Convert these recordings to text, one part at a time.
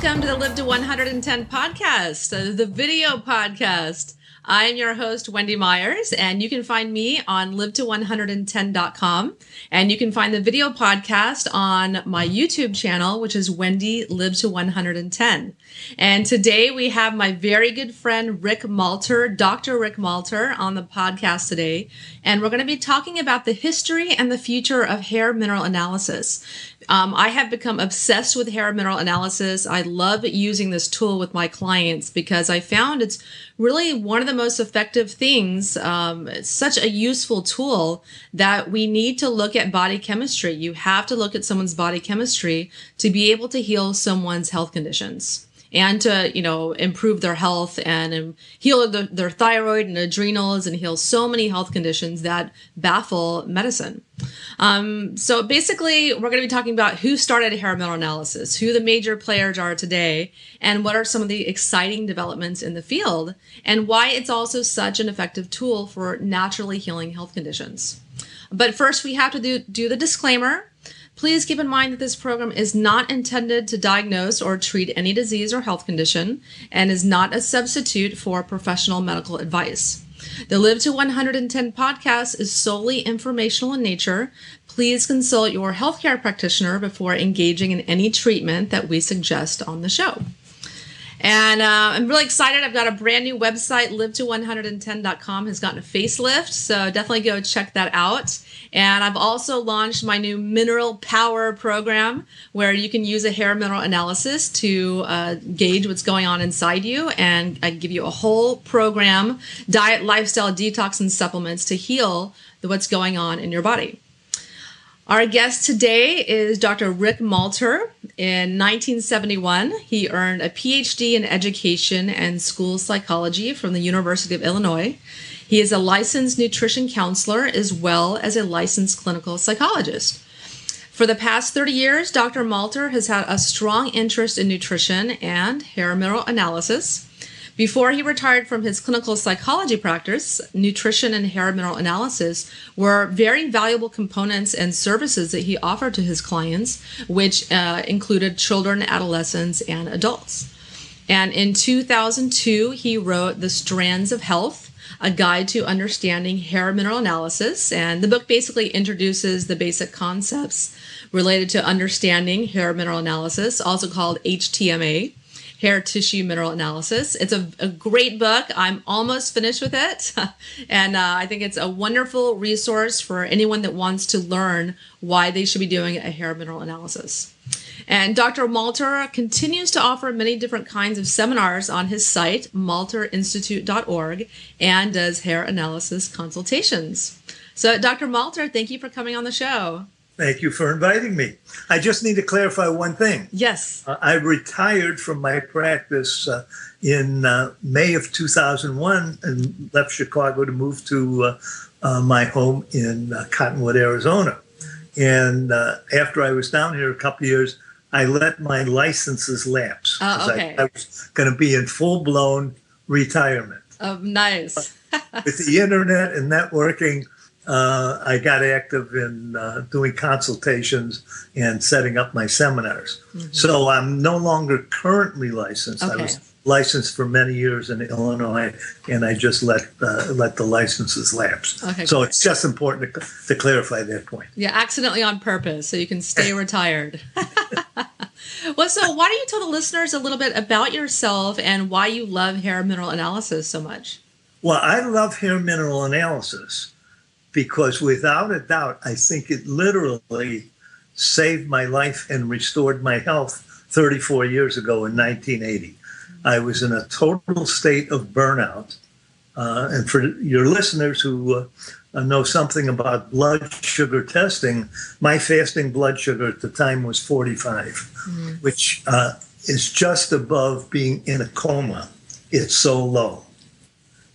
Welcome to the Live to 110 podcast, uh, the video podcast. I'm your host, Wendy Myers, and you can find me on live to 110.com. And you can find the video podcast on my YouTube channel, which is Wendy Live to 110. And today we have my very good friend, Rick Malter, Dr. Rick Malter, on the podcast today. And we're going to be talking about the history and the future of hair mineral analysis. Um, I have become obsessed with hair mineral analysis. I love using this tool with my clients because I found it's really one of the most effective things. Um, it's such a useful tool that we need to look at body chemistry. You have to look at someone's body chemistry to be able to heal someone's health conditions and to you know improve their health and um, heal the, their thyroid and adrenals and heal so many health conditions that baffle medicine. Um, so basically we're going to be talking about who started hair mineral analysis who the major players are today and what are some of the exciting developments in the field and why it's also such an effective tool for naturally healing health conditions. But first we have to do, do the disclaimer Please keep in mind that this program is not intended to diagnose or treat any disease or health condition and is not a substitute for professional medical advice. The Live to 110 podcast is solely informational in nature. Please consult your healthcare practitioner before engaging in any treatment that we suggest on the show. And uh, I'm really excited. I've got a brand new website, live to110.com has gotten a facelift. So definitely go check that out. And I've also launched my new Mineral Power program where you can use a hair mineral analysis to uh, gauge what's going on inside you. And I give you a whole program, diet, lifestyle, detox, and supplements to heal what's going on in your body. Our guest today is Dr. Rick Malter. In 1971, he earned a PhD in education and school psychology from the University of Illinois. He is a licensed nutrition counselor as well as a licensed clinical psychologist. For the past 30 years, Dr. Malter has had a strong interest in nutrition and hair mineral analysis. Before he retired from his clinical psychology practice, nutrition and hair mineral analysis were very valuable components and services that he offered to his clients, which uh, included children, adolescents, and adults. And in 2002, he wrote The Strands of Health a guide to understanding hair mineral analysis. And the book basically introduces the basic concepts related to understanding hair mineral analysis, also called HTMA, hair tissue mineral analysis. It's a, a great book. I'm almost finished with it. and uh, I think it's a wonderful resource for anyone that wants to learn why they should be doing a hair mineral analysis. And Dr. Malter continues to offer many different kinds of seminars on his site, malterinstitute.org, and does hair analysis consultations. So, Dr. Malter, thank you for coming on the show. Thank you for inviting me. I just need to clarify one thing. Yes. Uh, I retired from my practice uh, in uh, May of 2001 and left Chicago to move to uh, uh, my home in uh, Cottonwood, Arizona. And after I was down here a couple years, I let my licenses lapse. Oh, okay. I, I was going to be in full blown retirement. Oh, nice. With the internet and networking, uh, I got active in uh, doing consultations and setting up my seminars. Mm-hmm. So I'm no longer currently licensed. Okay. I was licensed for many years in Illinois, and I just let uh, let the licenses lapse. Okay, so great. it's just important to, to clarify that point. Yeah, accidentally on purpose, so you can stay retired. well, so why don't you tell the listeners a little bit about yourself and why you love hair mineral analysis so much? Well, I love hair mineral analysis because without a doubt, I think it literally saved my life and restored my health 34 years ago in 1980. I was in a total state of burnout. Uh, and for your listeners who uh, know something about blood sugar testing, my fasting blood sugar at the time was 45, mm-hmm. which uh, is just above being in a coma. It's so low.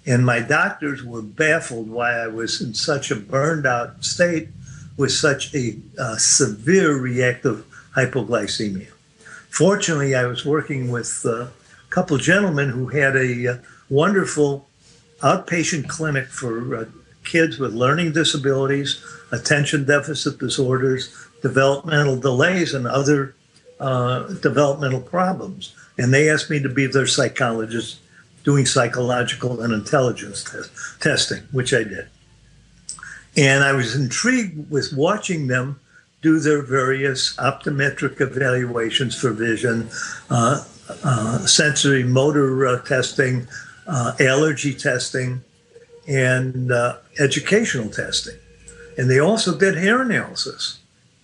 And my doctors were baffled why I was in such a burned out state with such a uh, severe reactive hypoglycemia. Fortunately, I was working with a couple gentlemen who had a uh, wonderful outpatient clinic for uh, kids with learning disabilities, attention deficit disorders, developmental delays, and other uh, developmental problems. And they asked me to be their psychologist doing psychological and intelligence test, testing, which I did. And I was intrigued with watching them do their various optometric evaluations for vision, uh, uh, sensory motor uh, testing, uh, allergy testing, and uh, educational testing. And they also did hair analysis.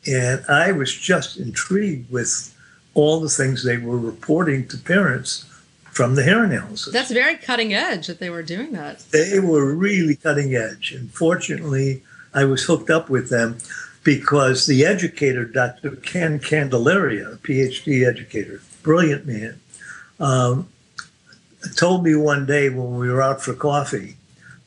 And I was just intrigued with all the things they were reporting to parents from the hair analysis. That's very cutting edge that they were doing that. They were really cutting edge. And fortunately, I was hooked up with them because the educator, Dr. Ken Candelaria, a PhD educator, brilliant man, um, told me one day when we were out for coffee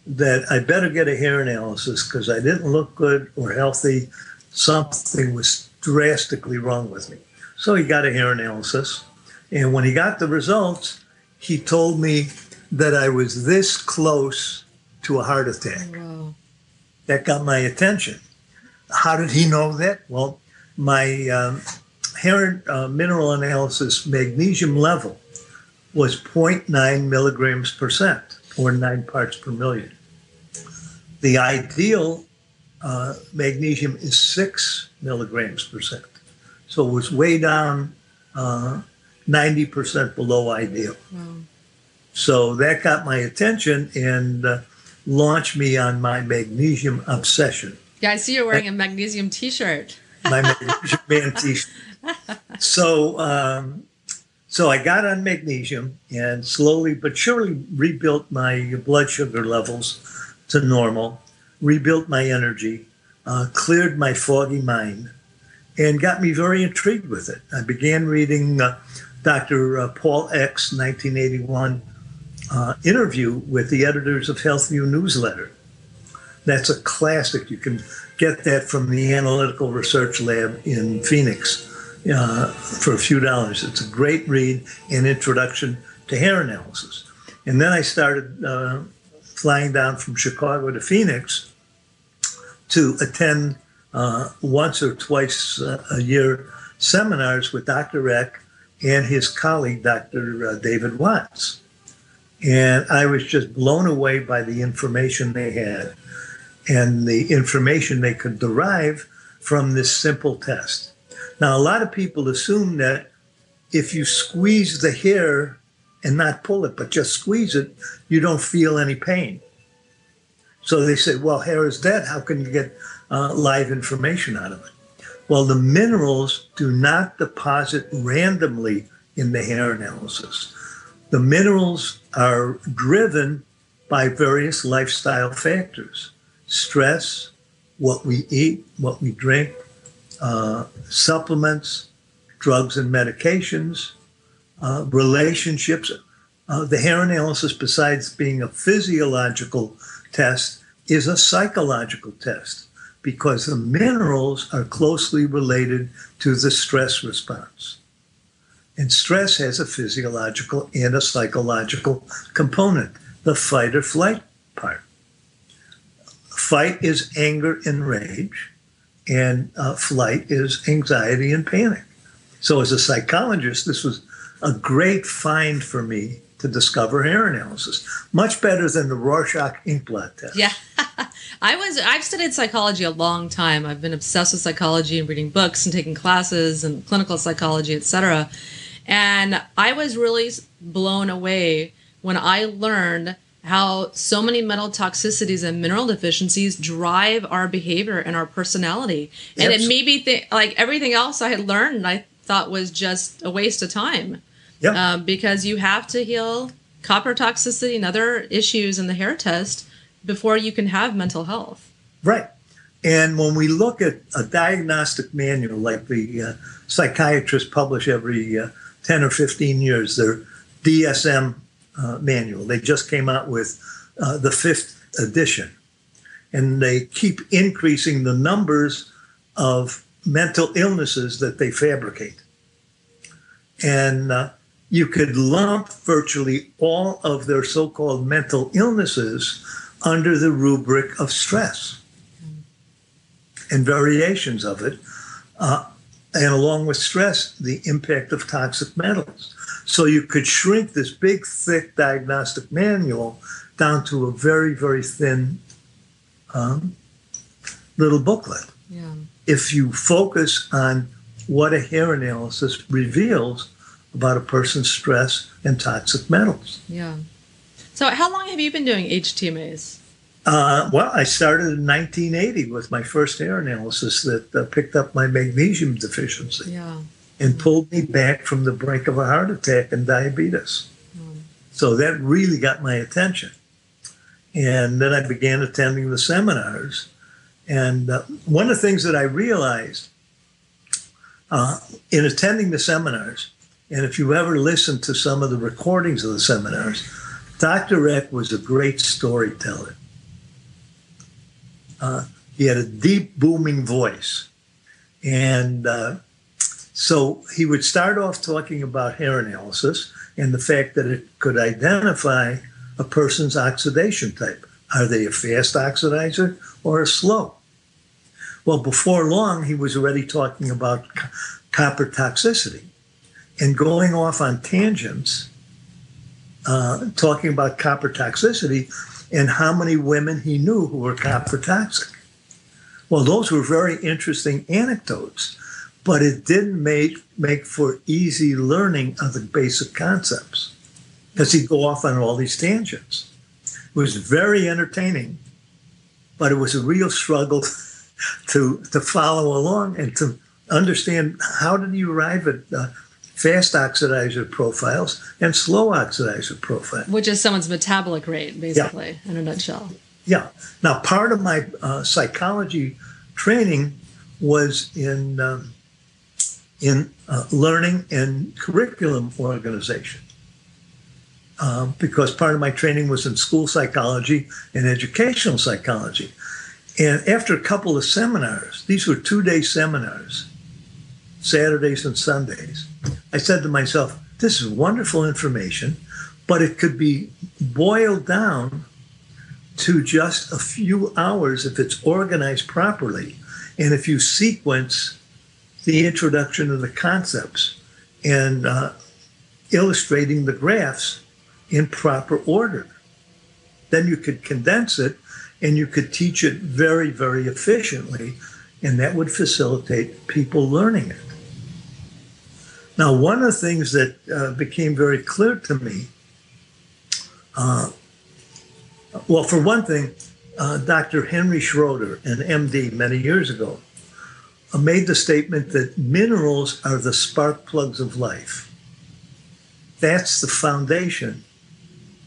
that I better get a hair analysis because I didn't look good or healthy. Something was drastically wrong with me. So he got a hair analysis. And when he got the results, he told me that I was this close to a heart attack. Wow. That got my attention. How did he know that? Well, my um, hair uh, mineral analysis magnesium level was 0.9 milligrams percent or nine parts per million. The ideal uh, magnesium is six milligrams percent. So it was way down uh, 90% below ideal. Wow. So that got my attention and uh, launched me on my magnesium obsession. Yeah, I see you're wearing a magnesium t shirt. my magnesium man t shirt. So, um, so I got on magnesium and slowly but surely rebuilt my blood sugar levels to normal, rebuilt my energy, uh, cleared my foggy mind, and got me very intrigued with it. I began reading uh, Dr. Uh, Paul Eck's 1981 uh, interview with the editors of HealthView newsletter. That's a classic. You can get that from the Analytical Research Lab in Phoenix uh, for a few dollars. It's a great read and introduction to hair analysis. And then I started uh, flying down from Chicago to Phoenix to attend uh, once or twice uh, a year seminars with Dr. Eck and his colleague, Dr. Uh, David Watts. And I was just blown away by the information they had and the information they could derive from this simple test. Now, a lot of people assume that if you squeeze the hair and not pull it, but just squeeze it, you don't feel any pain. So they say, well, hair is dead. How can you get uh, live information out of it? Well, the minerals do not deposit randomly in the hair analysis. The minerals are driven by various lifestyle factors stress, what we eat, what we drink, uh, supplements, drugs and medications, uh, relationships. Uh, the hair analysis, besides being a physiological test, is a psychological test because the minerals are closely related to the stress response. And stress has a physiological and a psychological component, the fight or flight part. Fight is anger and rage and uh, flight is anxiety and panic. So, as a psychologist, this was a great find for me to discover hair analysis, much better than the Rorschach ink blot test. Yeah. I was I've studied psychology a long time. I've been obsessed with psychology and reading books and taking classes and clinical psychology, etc. And I was really blown away when I learned how so many metal toxicities and mineral deficiencies drive our behavior and our personality. And it made me think like everything else I had learned, I thought was just a waste of time. Yeah. Um, because you have to heal copper toxicity and other issues in the hair test before you can have mental health. Right. And when we look at a diagnostic manual like the uh, psychiatrists publish every uh, 10 or 15 years, their DSM uh, manual. They just came out with uh, the fifth edition, and they keep increasing the numbers of mental illnesses that they fabricate. And uh, you could lump virtually all of their so called mental illnesses under the rubric of stress and variations of it. Uh, and along with stress, the impact of toxic metals. So you could shrink this big, thick diagnostic manual down to a very, very thin um, little booklet. Yeah. If you focus on what a hair analysis reveals about a person's stress and toxic metals. Yeah. So, how long have you been doing HTMAs? Uh, well, I started in 1980 with my first hair analysis that uh, picked up my magnesium deficiency Yeah. and pulled me back from the brink of a heart attack and diabetes. Mm. So that really got my attention. And then I began attending the seminars. And uh, one of the things that I realized uh, in attending the seminars, and if you ever listen to some of the recordings of the seminars, Dr. Eck was a great storyteller. Uh, he had a deep, booming voice. And uh, so he would start off talking about hair analysis and the fact that it could identify a person's oxidation type. Are they a fast oxidizer or a slow? Well, before long, he was already talking about copper toxicity and going off on tangents, uh, talking about copper toxicity and how many women he knew who were copper toxic. Well, those were very interesting anecdotes, but it didn't make, make for easy learning of the basic concepts because he'd go off on all these tangents. It was very entertaining, but it was a real struggle to to follow along and to understand how did you arrive at uh, fast oxidizer profiles and slow oxidizer profiles. Which is someone's metabolic rate, basically, in a nutshell. Yeah. Now, part of my uh, psychology training was in um, in uh, learning and curriculum organization. Um, because part of my training was in school psychology and educational psychology. And after a couple of seminars, these were two day seminars, Saturdays and Sundays, I said to myself, this is wonderful information, but it could be boiled down to just a few hours if it's organized properly and if you sequence the introduction of the concepts and uh, illustrating the graphs in proper order. Then you could condense it and you could teach it very, very efficiently, and that would facilitate people learning it. Now, one of the things that uh, became very clear to me uh, well, for one thing, uh, Dr. Henry Schroeder, an MD many years ago, uh, made the statement that minerals are the spark plugs of life. That's the foundation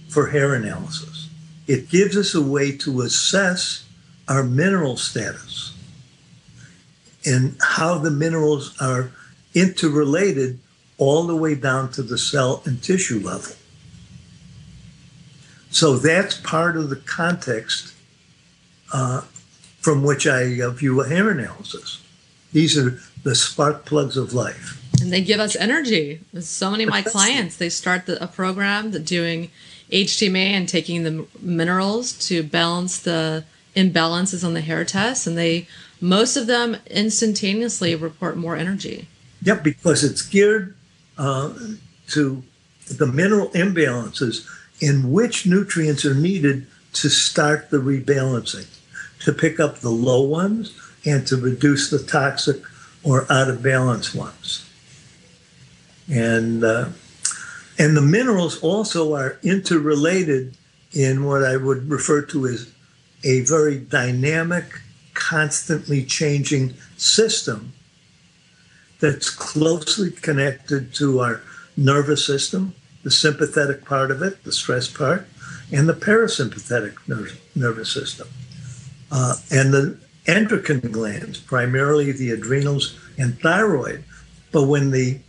for hair analysis. It gives us a way to assess our mineral status and how the minerals are interrelated all the way down to the cell and tissue level. So that's part of the context uh, from which I uh, view a hair analysis. These are the spark plugs of life. And they give us energy. So many of my clients, they start the, a program that doing HTMA and taking the minerals to balance the imbalances on the hair test, and they most of them instantaneously report more energy. Yep, because it's geared uh, to the mineral imbalances in which nutrients are needed to start the rebalancing, to pick up the low ones and to reduce the toxic or out of balance ones. And uh, and the minerals also are interrelated in what I would refer to as a very dynamic, constantly changing system that's closely connected to our nervous system, the sympathetic part of it, the stress part, and the parasympathetic ner- nervous system. Uh, and the endocrine glands, primarily the adrenals and thyroid. But when the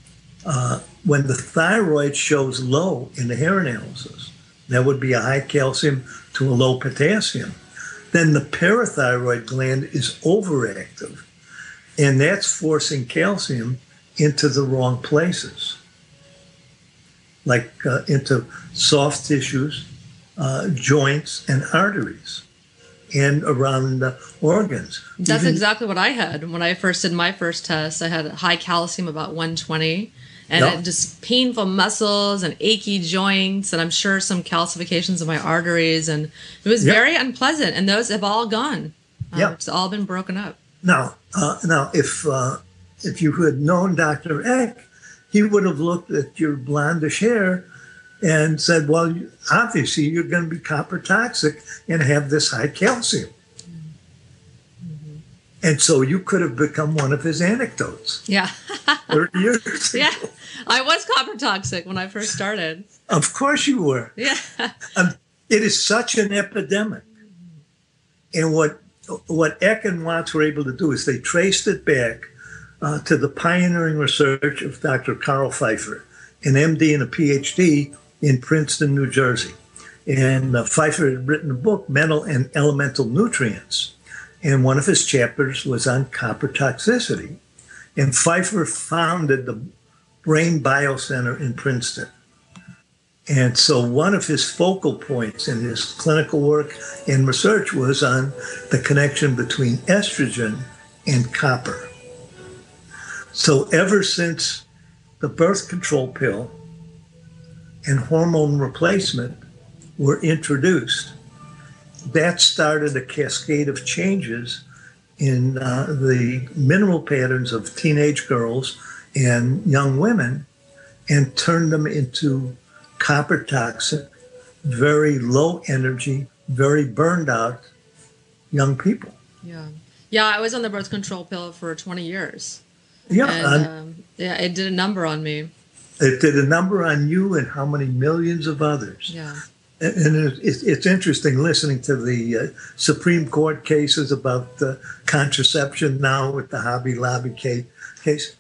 uh, when the thyroid shows low in the hair analysis, that would be a high calcium to a low potassium, then the parathyroid gland is overactive. And that's forcing calcium into the wrong places, like uh, into soft tissues, uh, joints, and arteries. and around the organs. That's Even, exactly what I had when I first did my first test. I had high calcium, about 120, and yep. just painful muscles and achy joints, and I'm sure some calcifications in my arteries, and it was yep. very unpleasant. And those have all gone. Um, it's all been broken up. Now, uh, now, if uh, if you had known Dr. Eck, he would have looked at your blondish hair and said, "Well, obviously you're going to be copper toxic and have this high calcium." Mm-hmm. And so you could have become one of his anecdotes. Yeah. 30 years ago. Yeah. I was copper toxic when I first started. Of course you were. Yeah. Um, it is such an epidemic. And what what Eck and Watts were able to do is they traced it back uh, to the pioneering research of Dr. Carl Pfeiffer, an MD and a PhD in Princeton, New Jersey. And uh, Pfeiffer had written a book, Mental and Elemental Nutrients. And one of his chapters was on copper toxicity. And Pfeiffer founded the Brain Biocenter in Princeton. And so one of his focal points in his clinical work and research was on the connection between estrogen and copper. So ever since the birth control pill and hormone replacement were introduced, that started a cascade of changes in uh, the mineral patterns of teenage girls and young women and turned them into copper toxic, very low energy, very burned out young people. Yeah. Yeah, I was on the birth control pill for 20 years. Yeah. And, um, yeah, it did a number on me. It did a number on you and how many millions of others. Yeah. And it's interesting listening to the uh, Supreme Court cases about contraception now with the Hobby Lobby case.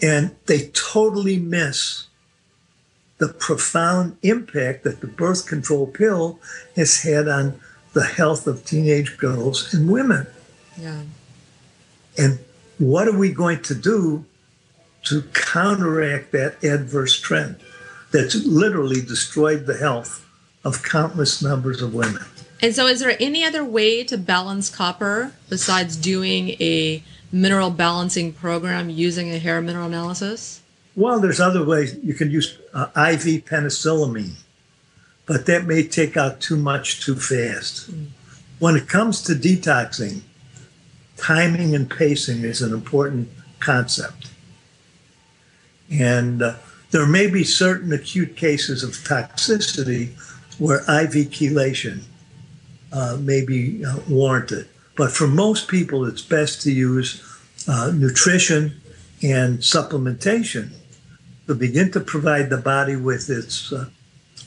And they totally miss the profound impact that the birth control pill has had on the health of teenage girls and women. Yeah. And what are we going to do to counteract that adverse trend that's literally destroyed the health of countless numbers of women. And so, is there any other way to balance copper besides doing a mineral balancing program using a hair mineral analysis? Well, there's other ways. You can use uh, IV penicillamine, but that may take out too much too fast. Mm. When it comes to detoxing, timing and pacing is an important concept. And uh, there may be certain acute cases of toxicity where IV chelation uh, may be uh, warranted. But for most people, it's best to use uh, nutrition and supplementation to begin to provide the body with its uh,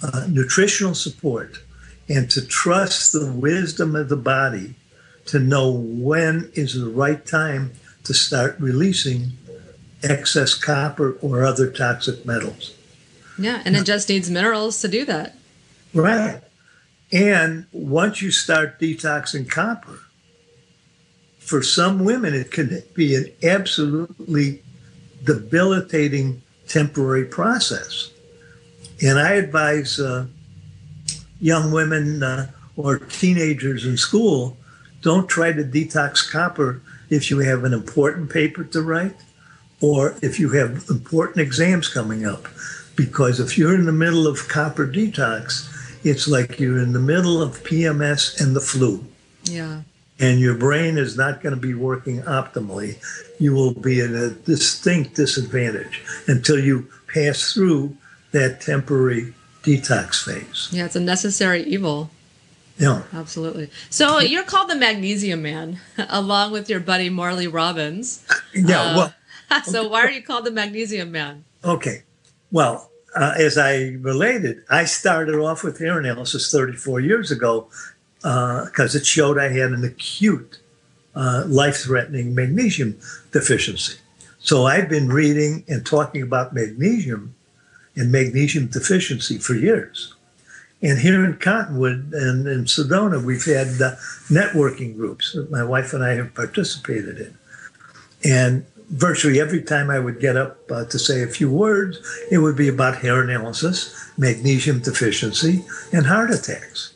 uh, nutritional support and to trust the wisdom of the body to know when is the right time to start releasing excess copper or other toxic metals. Yeah, and it just needs minerals to do that. Right. And once you start detoxing copper, for some women, it can be an absolutely debilitating temporary process. And I advise uh, young women uh, or teenagers in school don't try to detox copper if you have an important paper to write or if you have important exams coming up. Because if you're in the middle of copper detox, it's like you're in the middle of PMS and the flu. Yeah. And your brain is not going to be working optimally. You will be at a distinct disadvantage until you pass through that temporary detox phase. Yeah, it's a necessary evil. Yeah. Absolutely. So you're called the Magnesium Man, along with your buddy Morley Robbins. Yeah. Uh, well, so why are you called the Magnesium Man? Okay. Well, uh, as I related, I started off with hair analysis 34 years ago because uh, it showed I had an acute, uh, life-threatening magnesium deficiency. So I've been reading and talking about magnesium and magnesium deficiency for years. And here in Cottonwood and in Sedona, we've had uh, networking groups that my wife and I have participated in. And virtually every time I would get up uh, to say a few words, it would be about hair analysis, magnesium deficiency, and heart attacks.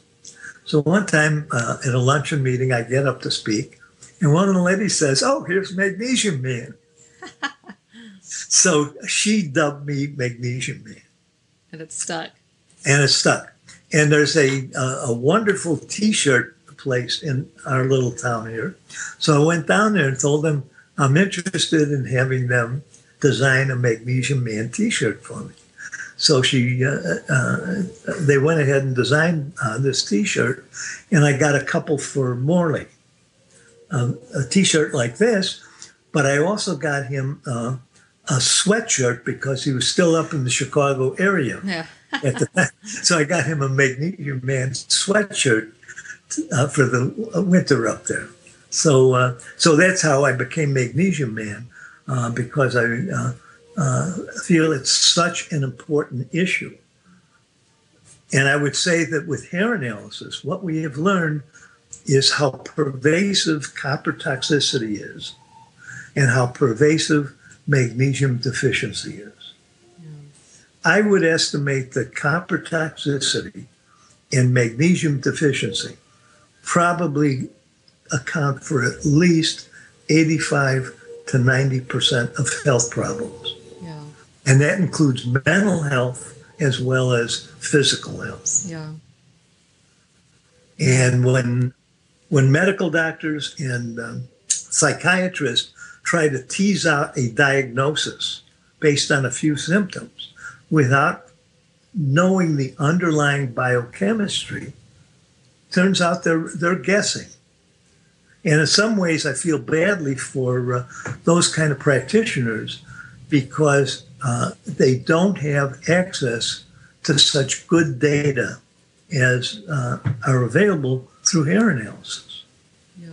So one time uh, at a luncheon meeting, I get up to speak, and one of the ladies says, "Oh, here's Magnesium Man." so she dubbed me Magnesium Man, and it stuck. And it stuck. And there's a a wonderful T-shirt place in our little town here. So I went down there and told them I'm interested in having them design a Magnesium Man T-shirt for me. So she, uh, uh, they went ahead and designed uh, this T-shirt, and I got a couple for Morley, um, a T-shirt like this. But I also got him uh, a sweatshirt because he was still up in the Chicago area. Yeah. at the. So I got him a Magnesium Man sweatshirt uh, for the winter up there. So, uh, so that's how I became Magnesium Man because I uh, feel it's such an important issue. And I would say that with hair analysis, what we have learned is how pervasive copper toxicity is and how pervasive magnesium deficiency is. I would estimate that copper toxicity and magnesium deficiency probably account for at least 85 to 90% of health problems. And that includes mental health as well as physical health. Yeah. And when when medical doctors and um, psychiatrists try to tease out a diagnosis based on a few symptoms without knowing the underlying biochemistry, turns out they're they're guessing. And in some ways, I feel badly for uh, those kind of practitioners because uh, they don't have access to such good data as uh, are available through hair analysis. Yeah,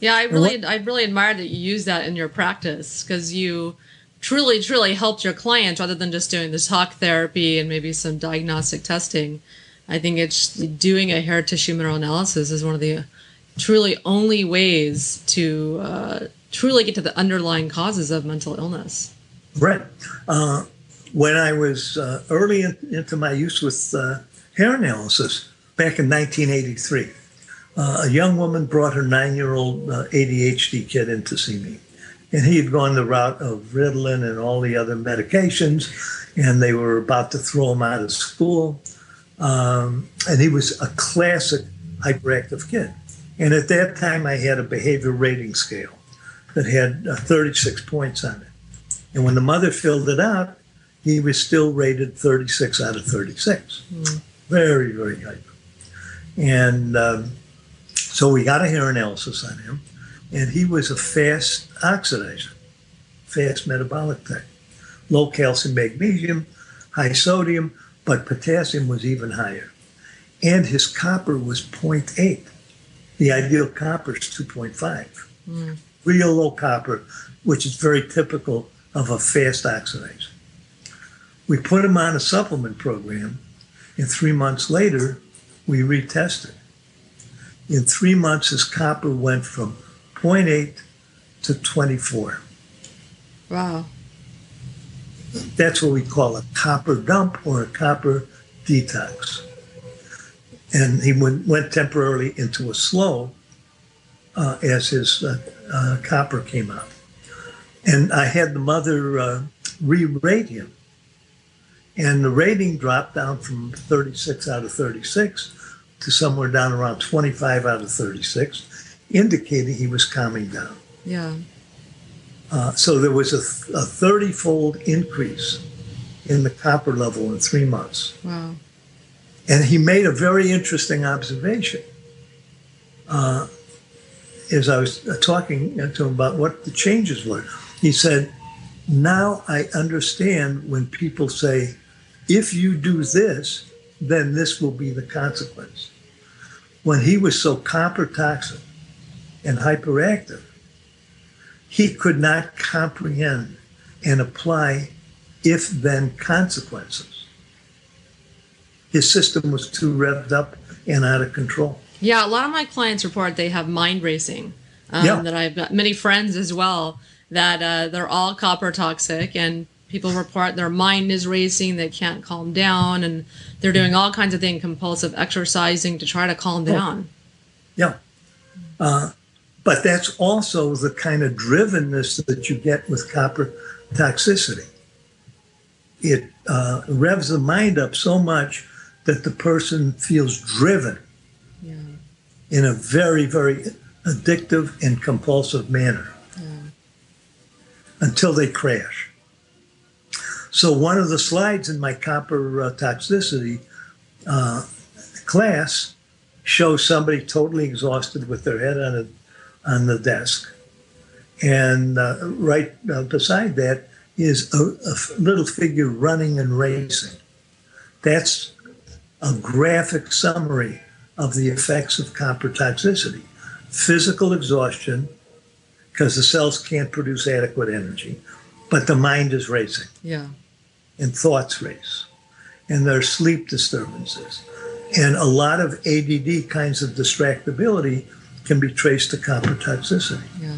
yeah. I really, what, I really admire that you use that in your practice because you truly, truly helped your clients rather than just doing the talk therapy and maybe some diagnostic testing. I think it's doing a hair tissue mineral analysis is one of the truly only ways to uh, truly get to the underlying causes of mental illness. Right. Uh, when I was uh, early in, into my use with uh, hair analysis back in 1983, uh, a young woman brought her nine year old uh, ADHD kid in to see me. And he had gone the route of Ritalin and all the other medications, and they were about to throw him out of school. Um, and he was a classic hyperactive kid. And at that time, I had a behavior rating scale that had uh, 36 points on it. And when the mother filled it out, he was still rated 36 out of 36. Mm. Very, very hyper. And um, so we got a hair analysis on him, and he was a fast oxidizer, fast metabolic type. Low calcium, magnesium, high sodium, but potassium was even higher. And his copper was 0.8. The ideal copper is 2.5. Mm. Real low copper, which is very typical of a fast oxidizer. We put him on a supplement program, and three months later, we retested. In three months, his copper went from 0.8 to 24. Wow. That's what we call a copper dump or a copper detox. And he went, went temporarily into a slow uh, as his uh, uh, copper came out. And I had the mother uh, re rate him. And the rating dropped down from 36 out of 36 to somewhere down around 25 out of 36, indicating he was calming down. Yeah. Uh, so there was a, a 30 fold increase in the copper level in three months. Wow. And he made a very interesting observation. Uh, as I was talking to him about what the changes were. He said, Now I understand when people say, if you do this, then this will be the consequence. When he was so copper toxic and hyperactive, he could not comprehend and apply if then consequences. His system was too revved up and out of control. Yeah, a lot of my clients report they have mind racing. Um, yeah. That I've got many friends as well that uh, they're all copper toxic and people report their mind is racing, they can't calm down, and they're doing all kinds of things, compulsive exercising to try to calm down. Yeah. Uh, but that's also the kind of drivenness that you get with copper toxicity. It uh, revs the mind up so much that the person feels driven Yeah. in a very, very addictive and compulsive manner until they crash. So, one of the slides in my copper uh, toxicity uh, class shows somebody totally exhausted with their head on, a, on the desk. And uh, right uh, beside that is a little figure running and racing. That's a graphic summary of the effects of copper toxicity physical exhaustion, because the cells can't produce adequate energy, but the mind is racing Yeah. and thoughts race, and there are sleep disturbances. And a lot of ADD kinds of distractibility can be traced to copper toxicity. Yeah.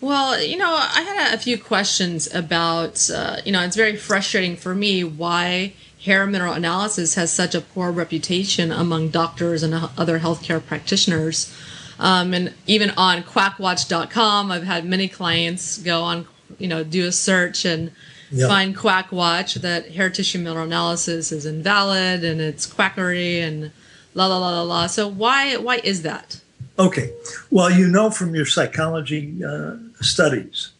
Well, you know, I had a, few questions about, uh, you know, it's very frustrating for me why hair mineral analysis has such a poor reputation among doctors and other healthcare practitioners. Um, and even on quackwatch.com, I've had many clients go on, you know, do a search and Yeah. find Quackwatch that hair tissue mineral analysis is invalid and it's quackery and la la la la la. So why why is that? Okay, well, you know from your psychology uh, studies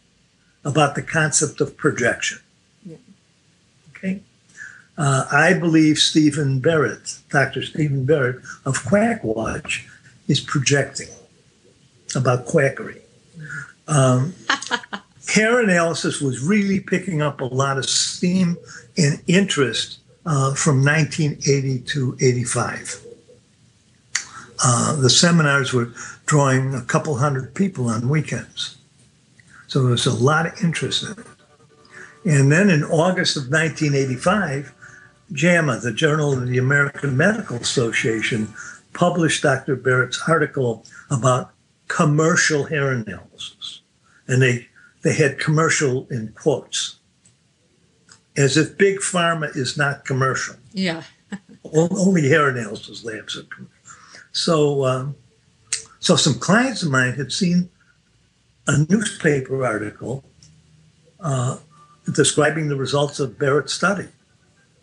about the concept of projection. Yeah. Okay, uh, I believe Stephen Barrett, Dr. Stephen Barrett of Quackwatch, is projecting about quackery. Um, hair analysis was really picking up a lot of steam and interest uh, from 1980 to 85. Uh, the seminars were drawing a couple hundred people on weekends. So there was a lot of interest in it. And then in August of 1985, JAMA, the Journal of the American Medical Association, published Dr. Barrett's article about commercial hair analysis. And they, they had commercial in quotes, as if big pharma is not commercial. Yeah. Only hair analysis labs are commercial. So, um, so some clients of mine had seen a newspaper article uh, describing the results of Barrett's study,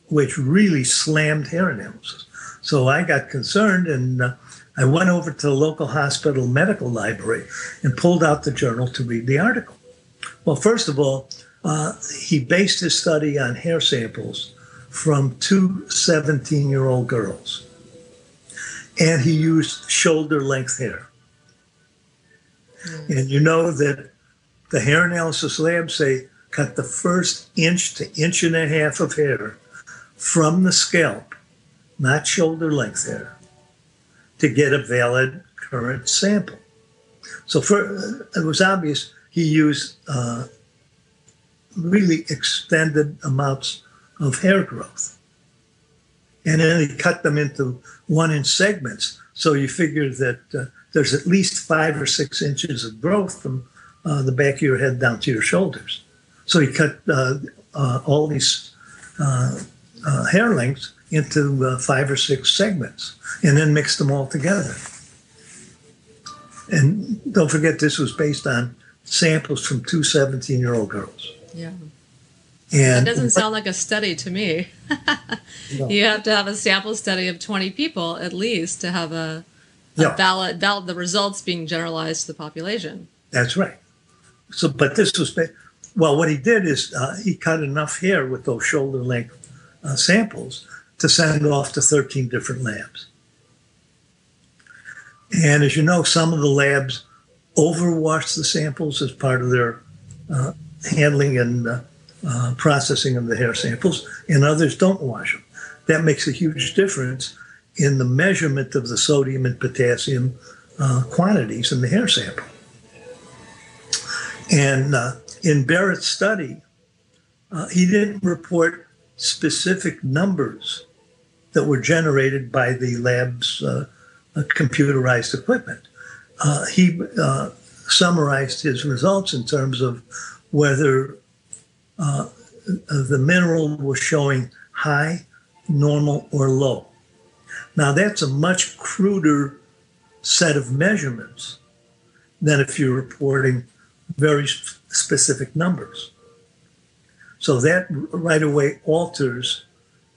which really slammed hair analysis. So I got concerned and uh, I went over to the local hospital medical library and pulled out the journal to read the article. Well, first of all, uh, he based his study on hair samples from two 17 year old girls. And he used shoulder length hair. And you know that the hair analysis labs say cut the first inch to inch and a half of hair from the scalp, not shoulder length hair, to get a valid current sample. So for, it was obvious he used uh, really extended amounts of hair growth. And then he cut them into one inch segments. So you figure that uh, there's at least five or six inches of growth from uh, the back of your head down to your shoulders. So he cut uh, uh, all these uh, uh, hair lengths into uh, five or six segments and then mix them all together. And don't forget, this was based on samples from two 17 year old girls. Yeah. And That doesn't sound like a study to me. No. You have to have a sample study of 20 people at least to have a, a Yeah. valid, valid, the results being generalized to the population. That's right. So, but this was well. What he did is uh, he cut enough hair with those shoulder length uh, samples to send off to 13 different labs. And as you know, some of the labs overwash the samples as part of their uh, handling and uh, uh, processing of the hair samples, and others don't wash them. That makes a huge difference in the measurement of the sodium and potassium uh, quantities in the hair sample. And uh, in Barrett's study, uh, he didn't report specific numbers that were generated by the lab's uh, uh, computerized equipment. Uh, he uh, summarized his results in terms of whether uh, the mineral was showing high, normal, or low. Now, that's a much cruder set of measurements than if you're reporting very specific numbers. So that right away alters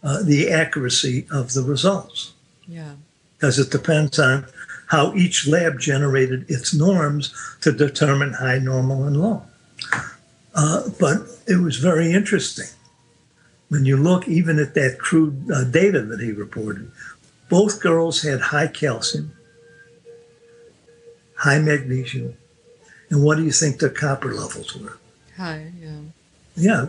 uh, the accuracy of the results. Yeah. Because it depends on how each lab generated its norms to determine high, normal, and low. Uh, but it was very interesting. When you look even at that crude uh, data that he reported, both girls had high calcium, high magnesium, and what do you think their copper levels were? High, yeah. Yeah.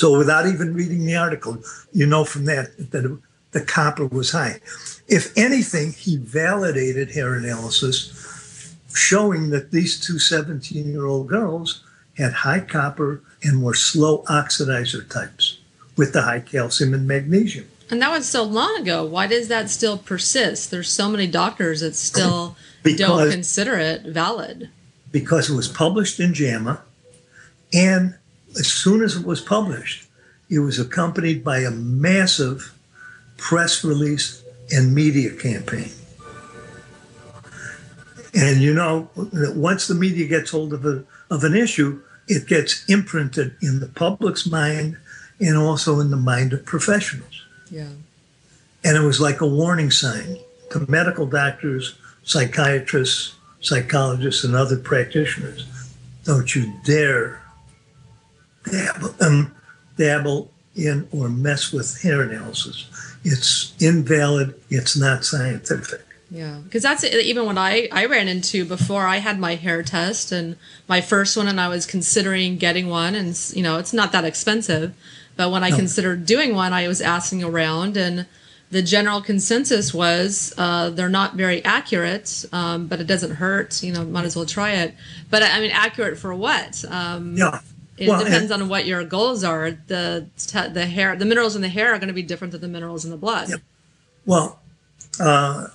So without even reading the article, you know from that that the copper was high. If anything, he validated hair analysis, showing that these two 17 year old girls had high copper and were slow oxidizer types with the high calcium and magnesium. And that was so long ago. Why does that still persist? There's so many doctors that still Because- don't consider it valid. because it was published in JAMA. And as soon as it was published, it was accompanied by a massive press release and media campaign. And you know, that once the media gets hold of, a, of an issue, it gets imprinted in the public's mind and also in the mind of professionals. Yeah. And it was like a warning sign to medical doctors, psychiatrists, psychologists, and other practitioners. Don't you dare dabble, um, dabble in or mess with hair analysis. It's invalid. It's not scientific. Yeah, because that's even what I, I ran into before I had my hair test and my first one, and I was considering getting one, and you know it's not that expensive, but when I No. considered doing one, I was asking around, and the general consensus was uh, they're not very accurate, um, but it doesn't hurt. You know, might as well try it. But I mean, accurate for what? Um, Yeah. It Well, depends on what your goals are. The the hair, the minerals in the hair are going to be different than the minerals in the blood. Well, uh,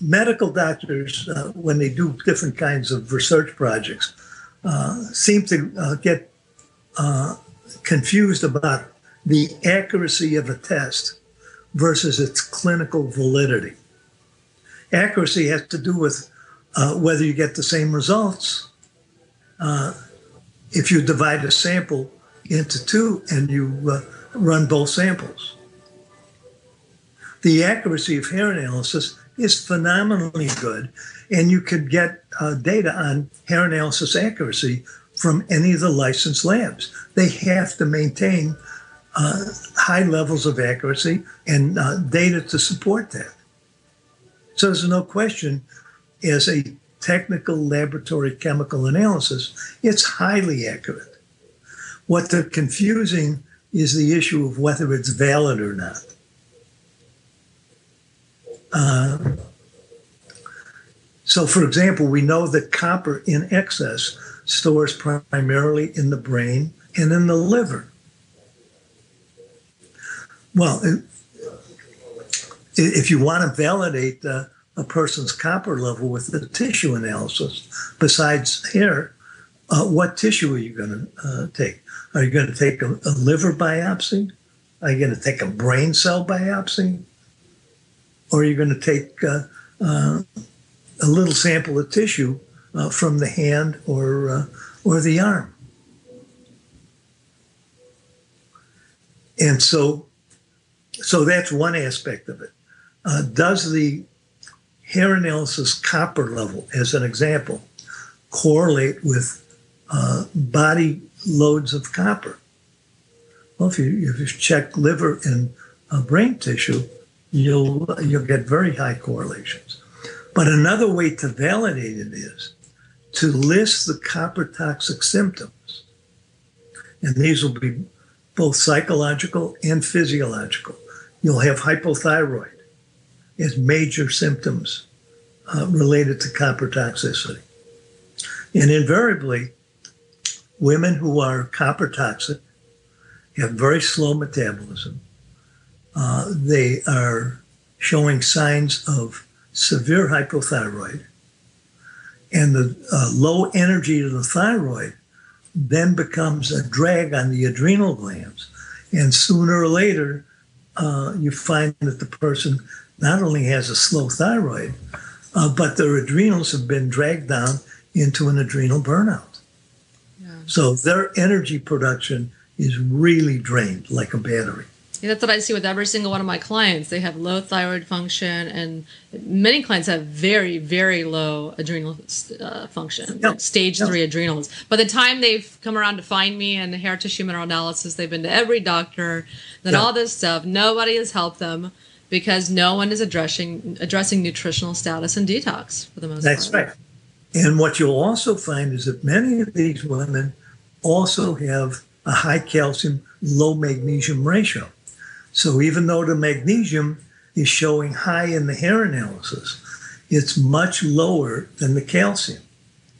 medical doctors, uh, when they do different kinds of research projects, uh, seem to uh, get uh, confused about the accuracy of a test versus its clinical validity. Accuracy has to do with uh, whether you get the same results uh, if you divide a sample into two and you uh, run both samples the accuracy of hair analysis is phenomenally good, and you could get uh, data on hair analysis accuracy from any of the licensed labs. They have to maintain uh, high levels of accuracy and uh, data to support that. So there's no question, as a technical laboratory chemical analysis, it's highly accurate. What they're confusing is the issue of whether it's valid or not. Uh, so, for example, we know that copper in excess stores primarily in the brain and in the liver. Well, if you want to validate uh, a person's copper level with the tissue analysis, besides hair, uh, what tissue are you going to uh, take? Are you going to take a, a liver biopsy? Are you going to take a brain cell biopsy? or are you going to take uh, uh, a little sample of tissue uh, from the hand or uh, or the arm? And so, so that's one aspect of it. Does the hair analysis copper level, as an example, correlate with uh, body loads of copper? Well, if you if you check liver and uh, brain tissue, you'll you'll get very high correlations. But another way to validate it is to list the copper toxic symptoms. And these will be both psychological and physiological. You'll have hypothyroid as major symptoms uh, related to copper toxicity. And invariably, women who are copper toxic have very slow metabolism uh, they are showing signs of severe hypothyroid. And the uh, low energy of the thyroid then becomes a drag on the adrenal glands. And sooner or later, uh, you find that the person not only has a slow thyroid, uh, but their adrenals have been dragged down into an adrenal burnout. Yeah. So their energy production is really drained like a battery. Yeah, that's what I see with every single one of my clients. They have low thyroid function, and many clients have very, very low adrenal uh, function, yep. like stage yep. three adrenals. By the time they've come around to find me and the hair tissue mineral analysis, they've been to every doctor, then yep. all this stuff. Nobody has helped them because no one is addressing addressing nutritional status and detox for the most That's part. That's right. And what you'll also find is that many of these women also have a high calcium, low magnesium ratio. So even though the magnesium is showing high in the hair analysis, it's much lower than the calcium.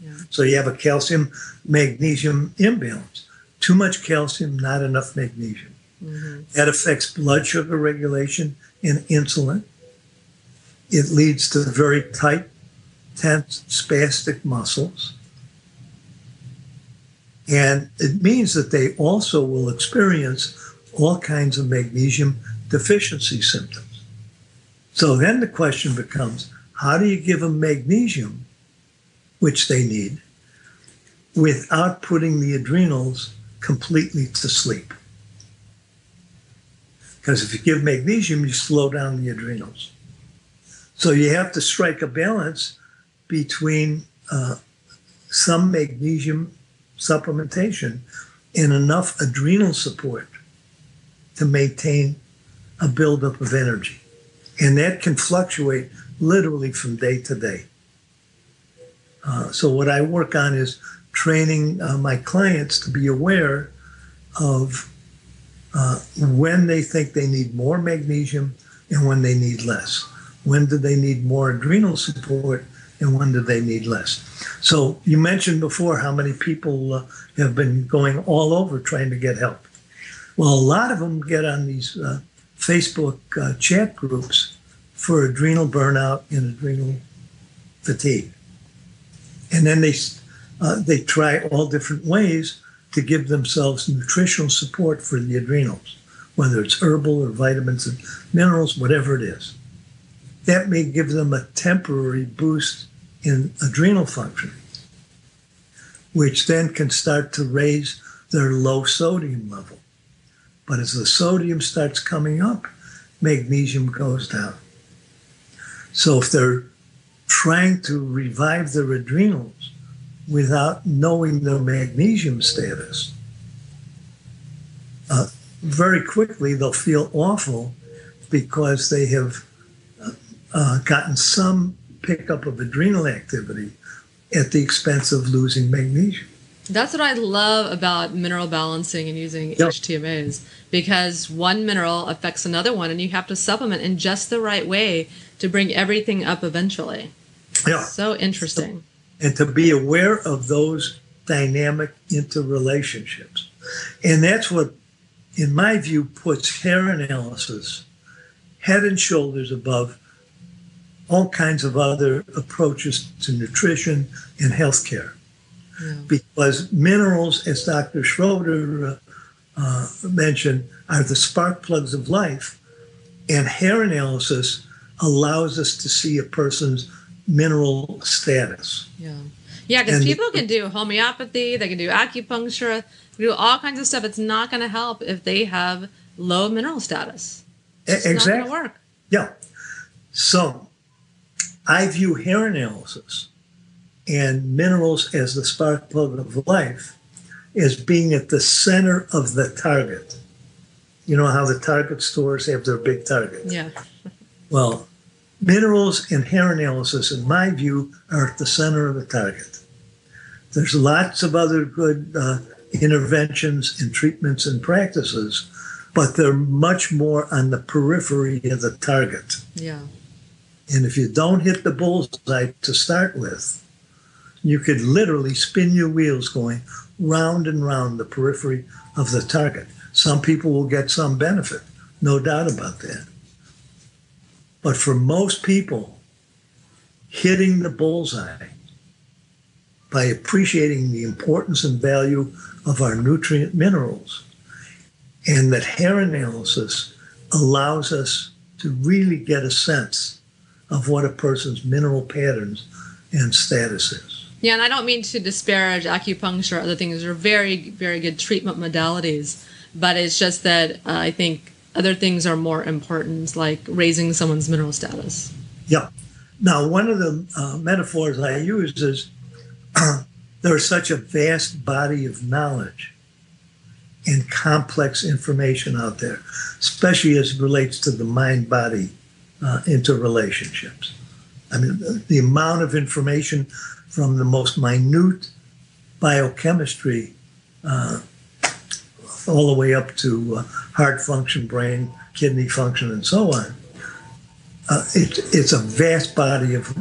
Yeah. So you have a calcium magnesium imbalance. Too much calcium, not enough magnesium. Mm-hmm. That affects blood sugar regulation and insulin. It leads to very tight, tense, spastic muscles. And it means that they also will experience all kinds of magnesium deficiency symptoms. So then the question becomes how do you give them magnesium, which they need, without putting the adrenals completely to sleep? Because if you give magnesium, you slow down the adrenals. So you have to strike a balance between uh, some magnesium supplementation and enough adrenal support to maintain a buildup of energy. And that can fluctuate literally from day to day. Uh, so, what I work on is training uh, my clients to be aware of uh, when they think they need more magnesium and when they need less. When do they need more adrenal support and when do they need less? So, you mentioned before how many people uh, have been going all over trying to get help. Well, a lot of them get on these uh, Facebook uh, chat groups for adrenal burnout and adrenal fatigue. And then they, uh, they try all different ways to give themselves nutritional support for the adrenals, whether it's herbal or vitamins and minerals, whatever it is. That may give them a temporary boost in adrenal function, which then can start to raise their low sodium level. But as the sodium starts coming up, magnesium goes down. So if they're trying to revive their adrenals without knowing their magnesium status, uh, very quickly they'll feel awful because they have uh, gotten some pickup of adrenal activity at the expense of losing magnesium. That's what I love about mineral balancing and using yep. HTMAs because one mineral affects another one, and you have to supplement in just the right way to bring everything up eventually. Yeah. So interesting. And to be aware of those dynamic interrelationships. And that's what, in my view, puts hair analysis head and shoulders above all kinds of other approaches to nutrition and healthcare yeah. because minerals, as Dr. Schroeder uh, uh, mentioned, are the spark plugs of life, and hair analysis allows us to see a person's mineral status. Yeah, yeah, because people can do homeopathy, they can do acupuncture, do all kinds of stuff. It's not going to help if they have low mineral status. It's exactly. not going to work. Yeah. So I view hair analysis and minerals as the spark plug of life as being at the center of the target. You know how the target stores have their big target? Yeah. Well, minerals and hair analysis, in my view, are at the center of the target. There's lots of other good uh, interventions and treatments and practices, but they're much more on the periphery of the target. Yeah. And if you don't hit the bullseye to start with, you could literally spin your wheels going round and round the periphery of the target. Some people will get some benefit, no doubt about that. But for most people, hitting the bullseye by appreciating the importance and value of our nutrient minerals. And that hair analysis allows us to really get a sense of what a person's mineral patterns and status is. Yeah, and I don't mean to disparage acupuncture or other things. They're very, very good treatment modalities. But it's just that uh, I think other things are more important, like raising someone's mineral status. Yeah. Now, one of the uh, metaphors I use is there's such a vast body of knowledge and complex information out there, especially as it relates to the mind body uh, interrelationships. I mean, the, the, amount of information from the most minute biochemistry uh, all the way up to uh, heart function, brain, kidney function, and so on. Uh, it, it's a vast body of,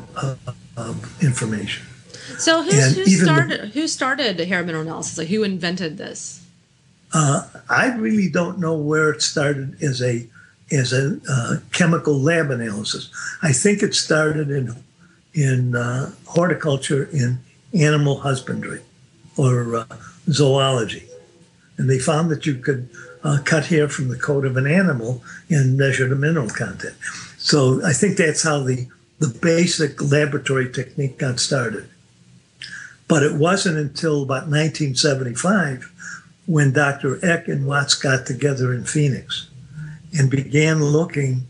of information. So who started the, who started hair mineral analysis? Like who invented this? Uh, I really don't know where it started as a as a uh, chemical lab analysis. I think it started in in uh, horticulture in animal husbandry or uh, zoology, and they found that you could uh, cut hair from the coat of an animal and measure the mineral content. So I think that's how the the basic laboratory technique got started. But it wasn't until about 1975 when Dr. Eck and Watts got together in Phoenix and began looking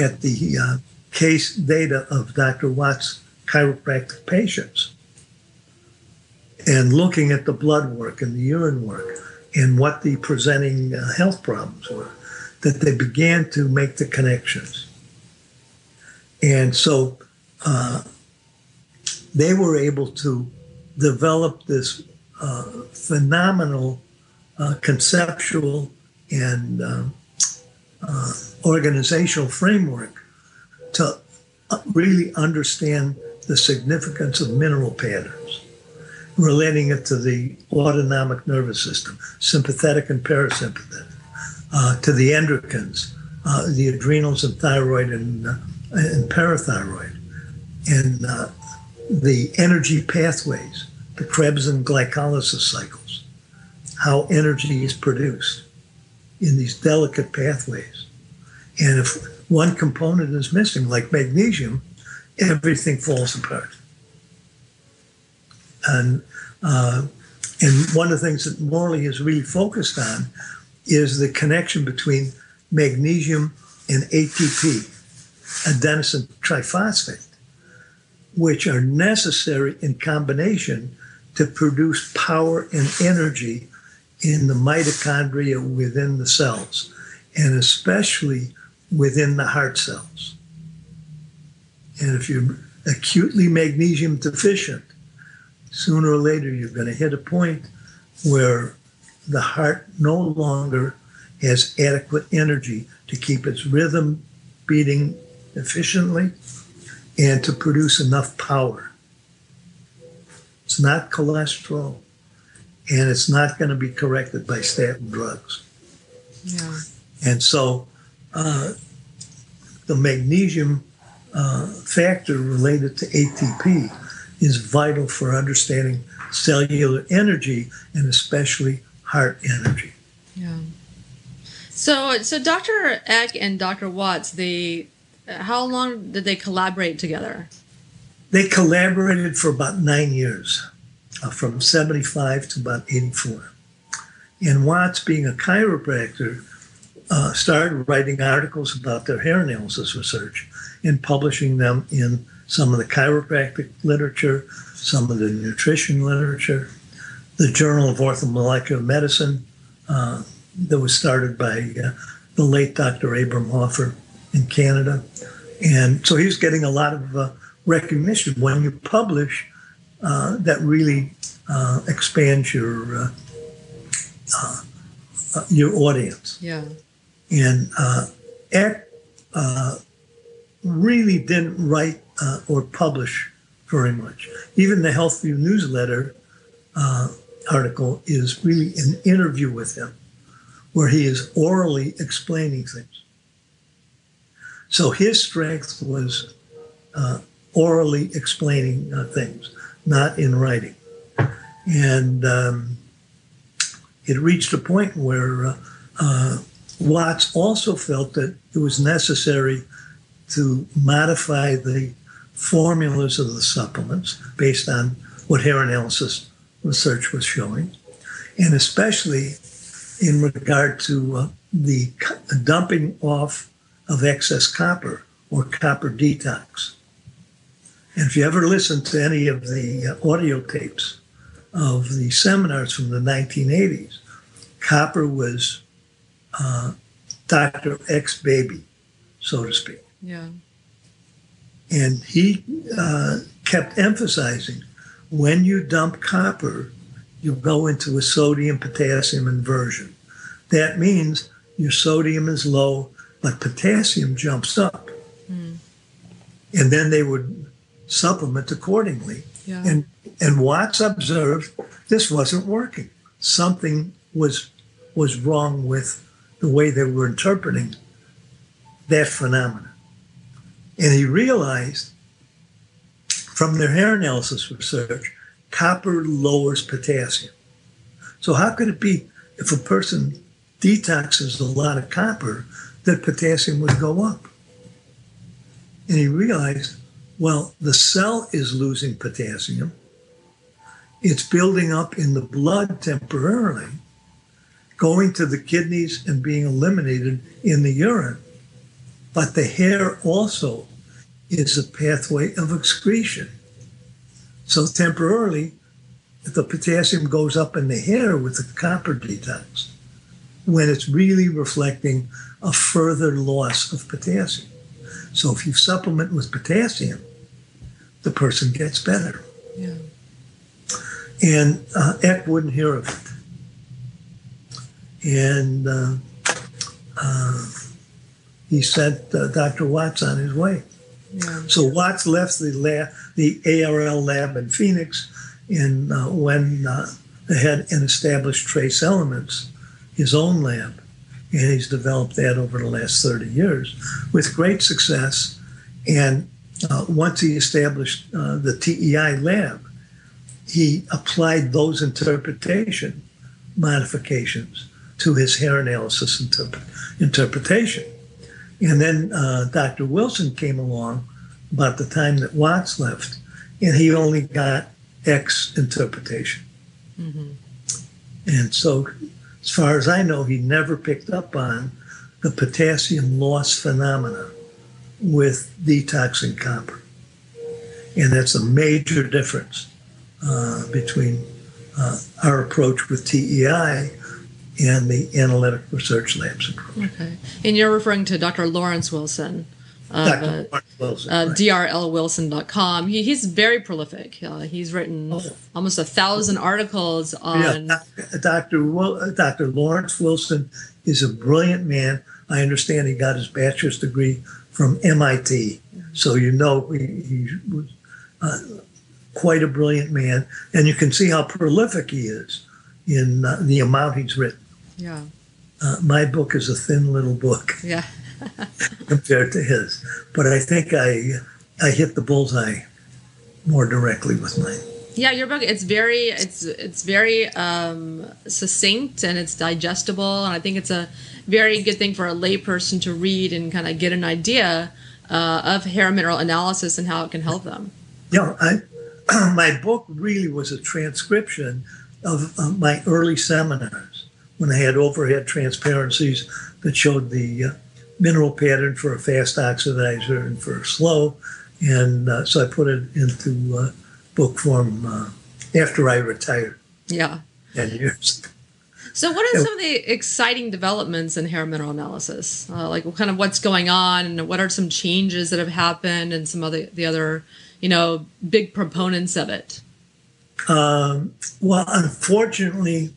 at the uh, case data of Dr. Watts' chiropractic patients and looking at the blood work and the urine work and what the presenting uh, health problems were, that they began to make the connections. And so uh, they were able to develop this uh, phenomenal uh, conceptual and um, uh, organizational framework to uh, really understand the significance of mineral patterns, relating it to the autonomic nervous system, sympathetic and parasympathetic, uh, to the endocrines, uh, the adrenals and thyroid and, and parathyroid, and the energy pathways, the Krebs and glycolysis cycles, how energy is produced in these delicate pathways. And if one component is missing, like magnesium, everything falls apart. And uh, and one of the things that Morley is really focused on is the connection between magnesium and ATP, adenosine triphosphate which are necessary in combination to produce power and energy in the mitochondria within the cells, and especially within the heart cells. And if you're acutely magnesium deficient, sooner or later you're going to hit a point where the heart no longer has adequate energy to keep its rhythm beating efficiently and to produce enough power. It's not cholesterol, and it's not going to be corrected by statin drugs. Yeah. And so uh, the magnesium uh, factor related to ATP is vital for understanding cellular energy and especially heart energy. Yeah. So, so Dr. Eck and Dr. Watts, they how long did they collaborate together? They collaborated for about nine years, uh, from 75 to about 84. And Watts, being a chiropractor, uh, started writing articles about their hair analysis research and publishing them in some of the chiropractic literature, some of the nutrition literature, the Journal of Orthomolecular Medicine uh, that was started by uh, the late Dr. Abram Hoffer in Canada. And so he was getting a lot of uh, recognition. When you publish, uh, that really uh, expands your uh, your audience. Yeah. And Eck really didn't write or publish very much. Even the Healthview newsletter article is really an interview with him, where he is orally explaining things. So his strength was uh, orally explaining uh, things, not in writing. And um, it reached a point where uh, uh, Watts also felt that it was necessary to modify the formulas of the supplements based on what hair analysis research was showing, and especially in regard to uh, the dumping off of excess copper or copper detox. And if you ever listen to any of the uh, audio tapes of the seminars from the 1980s, copper was uh, Dr. Eck's baby, so to speak. Yeah. And he uh, kept emphasizing when you dump copper, you go into a sodium potassium inversion. That means your sodium is low, but potassium jumps up. Mm. And then they would supplement accordingly. Yeah. And and Watts observed this wasn't working. Something was was wrong with the way they were interpreting that phenomenon. And he realized from their hair analysis research, copper lowers potassium. So how could it be if a person detoxes a lot of copper that potassium would go up? And he realized, well, the cell is losing potassium. It's building up in the blood temporarily, going to the kidneys and being eliminated in the urine. But the hair also is a pathway of excretion. So temporarily, the potassium goes up in the hair with the copper detox when it's really reflecting a further loss of potassium. So if you supplement with potassium, the person gets better. Yeah. And uh, Eck wouldn't hear of it. And uh, uh, he sent uh, Dr. Watts on his way. Yeah. So Watts left the lab, the ARL lab in Phoenix, in uh, when uh, they had an established trace elements, his own lab, and he's developed that over the last 30 years with great success. And uh, once he established uh, the TEI lab, he applied those interpretation modifications to his hair analysis interp- interpretation. And then uh, Dr. Wilson came along about the time that Watts left, and he only got Eck's interpretation. Mm-hmm. And so, as far as I know, he never picked up on the potassium loss phenomena with detoxing copper. And that's a major difference uh, between uh, our approach with TEI and the analytic research labs. Okay. And you're referring to Dr. Lawrence Wilson. Of, Dr. uh, Lawrence Wilson, uh, right. drlwilson.com. He, he's very prolific. Uh, he's written Oh. almost a thousand articles on. Yeah, Dr. Wil- uh, Dr. Lawrence Wilson is a brilliant man. I understand he got his bachelor's degree from MIT, so you know he, he was uh, quite a brilliant man, and you can see how prolific he is in uh, the amount he's written. Yeah. Uh, my book is a thin little book Yeah. compared to his, but I think I I hit the bullseye more directly with mine. Yeah, your book it's very it's it's very um, succinct and it's digestible and I think it's a very good thing for a layperson to read and kind of get an idea uh, of hair mineral analysis and how it can help them. Yeah, I, my book really was a transcription of, of my early seminars when I had overhead transparencies that showed the uh, mineral pattern for a fast oxidizer and for a slow. And uh, so I put it into uh, book form uh, after I retired Yeah. 10 years. So, what are some of the exciting developments in hair mineral analysis? Uh, like, kind of what's going on, and what are some changes that have happened, and some other the other, you know, big proponents of it. Um, well, unfortunately,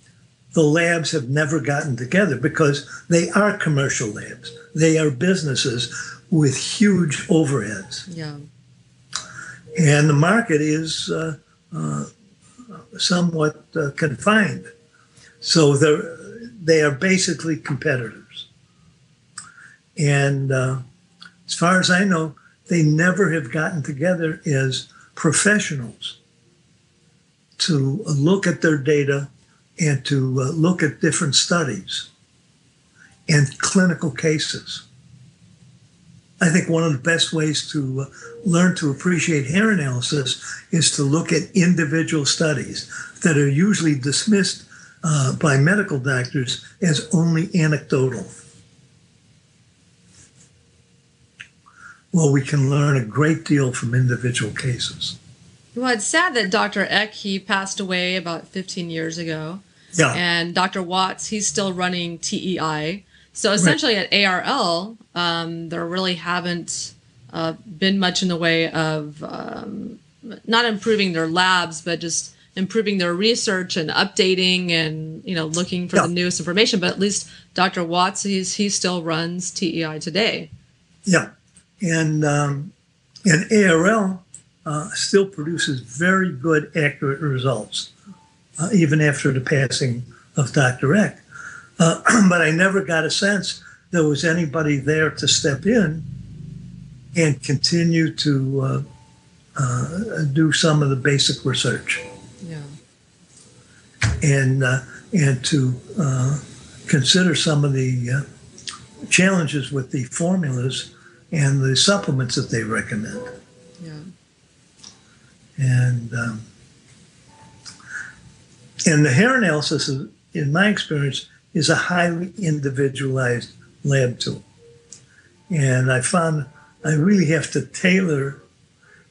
the labs have never gotten together because they are commercial labs. They are businesses with huge overheads. Yeah. and the market is uh, uh, somewhat uh, confined. So they're, they are basically competitors. And uh, as far as I know, they never have gotten together as professionals to look at their data and to uh, look at different studies and clinical cases. I think one of the best ways to uh, learn to appreciate hair analysis is to look at individual studies that are usually dismissed uh, by medical doctors as only anecdotal. Well, we can learn a great deal from individual cases. Well, it's sad that Dr. Eck, he passed away about 15 years ago. Yeah. And Dr. Watts, he's still running TEI. So essentially right. at ARL, um, there really haven't uh, been much in the way of um, not improving their labs, but just improving their research and updating and you know looking for yeah. the newest information. But at least Dr. Watts, he's, he still runs TEI today. Yeah, and um, and ARL uh, still produces very good, accurate results, uh, even after the passing of Dr. Eck. Uh, but I never got a sense there was anybody there to step in and continue to uh, uh, do some of the basic research. Yeah. And uh, and to uh, consider some of the uh, challenges with the formulas and the supplements that they recommend. And um, and the hair analysis, in my experience, is a highly individualized lab tool. And I found I really have to tailor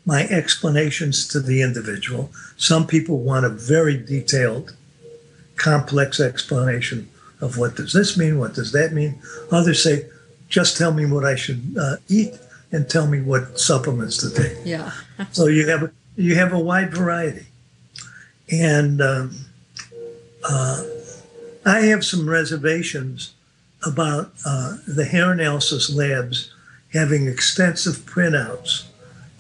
my explanations to the individual. Some people want a very detailed, complex explanation of what does this mean, what does that mean. Others say, just tell me what I should uh, eat and tell me what supplements to take. Yeah. so you have you have a wide variety, and um, uh, I have some reservations about uh, the hair analysis labs having extensive printouts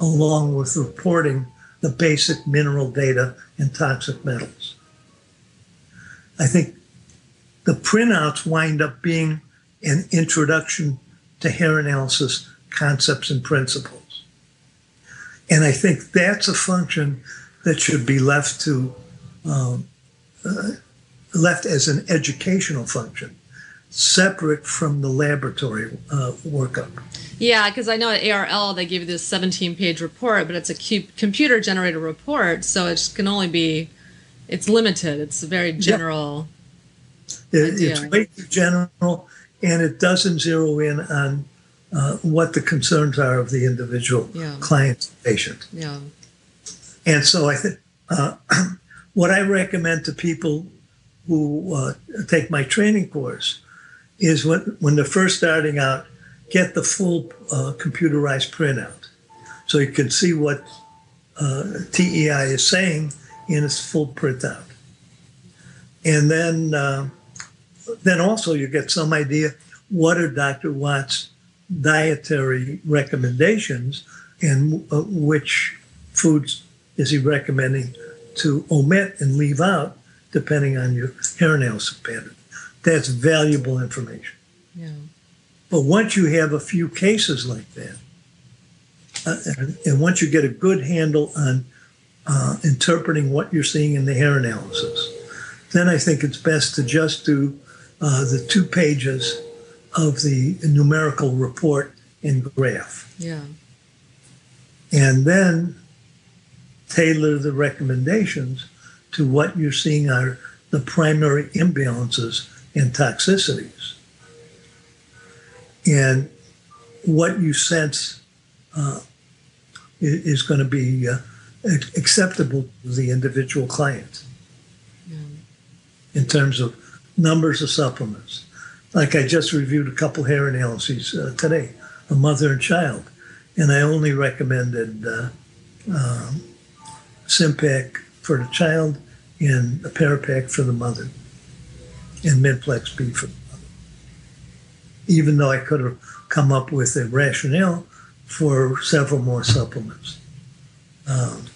along with reporting the basic mineral data and toxic metals. I think the printouts wind up being an introduction to hair analysis concepts and principles. And I think that's a function that should be left to um, uh, left as an educational function, separate from the laboratory uh, workup. Yeah, because I know at ARL they give you this 17 page report, but it's a computer generated report, so it can only be, it's limited. It's very general. Yeah. It, it's way too general, and it doesn't zero in on uh, what the concerns are of the individual yeah. client patient. Yeah. And so I think uh, what I recommend to people who uh, take my training course is when, when they're first starting out, get the full uh, computerized printout so you can see what uh, TEI is saying in its full printout. And then, uh, then also you get some idea what are Dr. Watts' dietary recommendations and uh, which foods is he recommending to omit and leave out depending on your hair analysis pattern. That's valuable information. Yeah. But once you have a few cases like that, uh, and, and, once you get a good handle on uh, interpreting what you're seeing in the hair analysis, then I think it's best to just do uh, the two pages of the numerical report and graph. Yeah. And then tailor the recommendations to what you're seeing are the primary imbalances and toxicities. And what you sense uh, is going to be uh, acceptable to the individual client yeah. in terms of numbers of supplements. Like I just reviewed a couple hair analyses uh, today, a mother and child, and I only recommended uh, um, for the child and a Parapack for the mother and Midplex B for the mother. Even though I could have come up with a rationale for several more supplements. Um,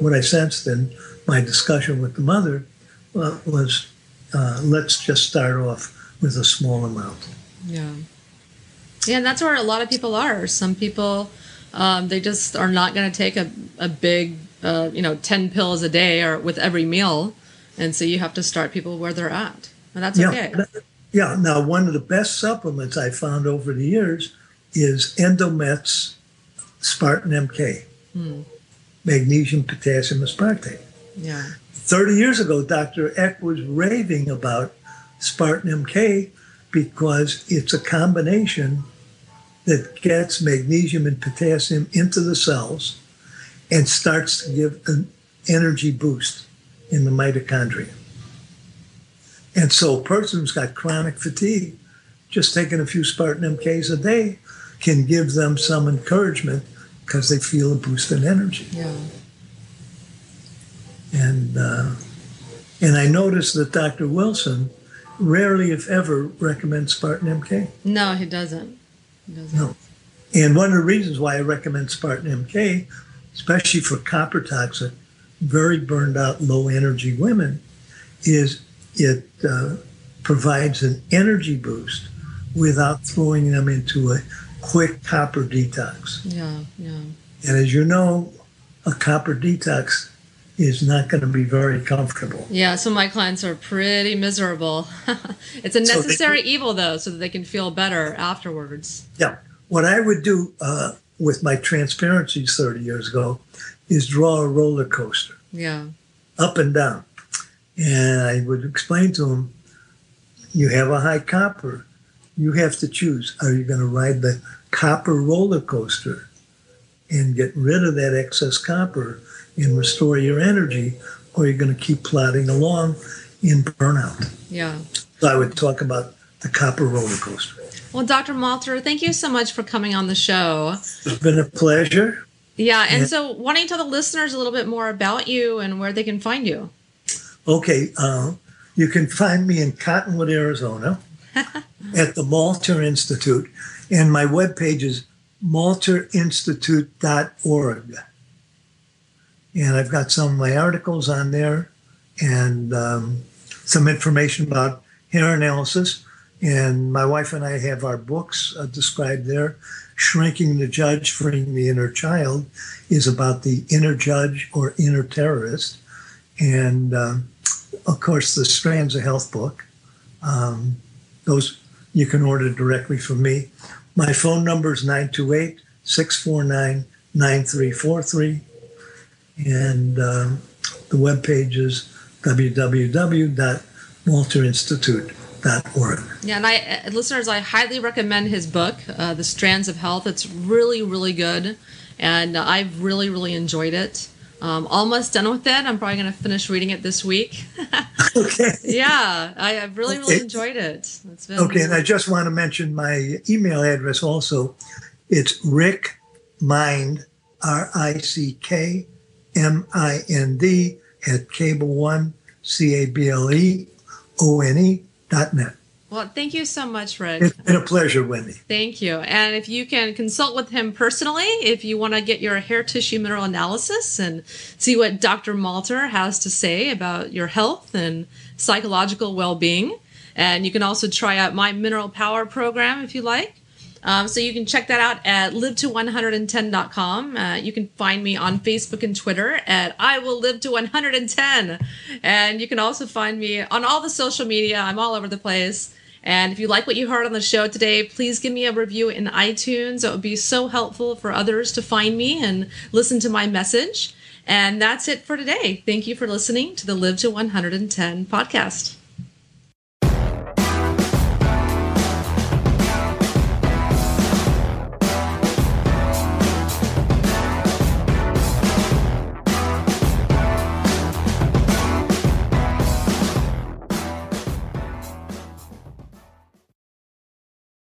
what I sensed in my discussion with the mother uh, was uh, let's just start off with a small amount. Yeah. Yeah, and that's where a lot of people are. Some people, um, they just are not going to take a, a big uh, you know, 10 pills a day or with every meal. And so you have to start people where they're at. And that's yeah, okay. Yeah. Now, one of the best supplements I found over the years is Endomet's Spartan MK, Hmm. magnesium, potassium aspartate. Yeah. 30 years ago, Dr. Eck was raving about Spartan MK because it's a combination that gets magnesium and potassium into the cells and starts to give an energy boost in the mitochondria. And so, a person who's got chronic fatigue, just taking a few Spartan MKs a day can give them some encouragement because they feel a boost in energy. Yeah. And uh, and I noticed that Dr. Wilson rarely, if ever, recommends Spartan MK. No, he doesn't. He doesn't. No. And one of the reasons why I recommend Spartan MK, especially for copper toxic, very burned out, low energy women, is it uh, provides an energy boost without throwing them into a quick copper detox. Yeah, yeah. And as you know, a copper detox is not going to be very comfortable. Yeah, so my clients are pretty miserable. it's a So they- necessary evil, though, so that they can feel better afterwards. Yeah. What I would do uh, with my transparencies 30 years ago is draw a roller coaster Yeah. up and down. And I would explain to them, you have a high copper. You have to choose. Are you going to ride the copper roller coaster and get rid of that excess copper and restore your energy, or you're going to keep plodding along in burnout? Yeah. So I would talk about the copper roller coaster. Well, Dr. Malter, thank you so much for coming on the show. It's been a pleasure. Yeah, and Yeah. so why don't you tell the listeners a little bit more about you and where they can find you? Okay, uh, you can find me in Cottonwood, Arizona at the Malter Institute, and my webpage is malterinstitute.org. And I've got some of my articles on there and um, some information about hair analysis. And my wife and I have our books uh, described there. Shrinking the Judge, Freeing the Inner Child is about the inner judge or inner terrorist. And um, of course, the Strands of Health book. Um, those you can order directly from me. My phone number is 928 649 9343. And um, the webpage is www.malterinstitute.org. Yeah, and I, uh, listeners, I highly recommend his book, uh, The Strands of Health. It's really, really good, and I've really, really enjoyed it. Um, almost done with it. I'm probably going to finish reading it this week. Okay. yeah, I, I've really, really Okay. enjoyed it. It's been Okay, and I just want to mention my email address also. It's Rick Mind, R I C K M I N D, at cable one, C A B L E O N E dot net. well. Thank you so much, Rick. It's been a pleasure, Wendy. Thank you. And if you can consult with him personally, if you want to get your hair tissue mineral analysis and see what Dr. Malter has to say about your health and psychological well being. And you can also try out my Mineral Power program if you like. Um, so you can check that out at live to110.com. Uh, you can find me on Facebook and Twitter at I will live to 110. And you can also find me on all the social media. I'm all over the place. And if you like what you heard on the show today, please give me a review in iTunes. It would be so helpful for others to find me and listen to my message. And that's it for today. Thank you for listening to the Live to 110 podcast.